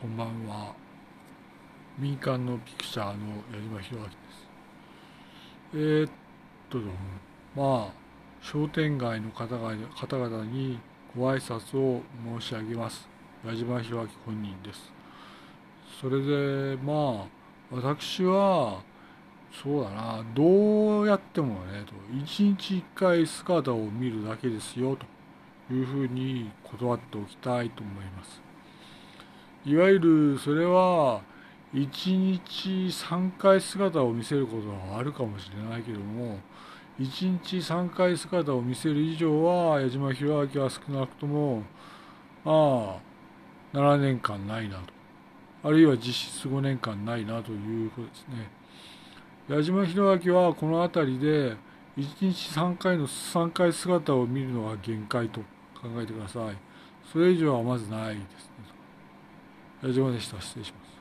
こんばんは。民間のピクチャーの矢島弘明です。えー、っとまあ商店街の方々方々にご挨拶を申し上げます。矢島弘明本人です。それでまあ私はそうだなどうやってもねと一日一回姿を見るだけですよというふうに断っておきたいと思います。いわゆるそれは1日3回姿を見せることはあるかもしれないけども1日3回姿を見せる以上は矢島弘明は少なくともまあ7年間ないなと。あるいは実質5年間ないなということですね。矢島弘明はこの辺りで1日3回の3回姿を見るのが限界と考えてください。それ以上はまずないですね。矢島でした。失礼します。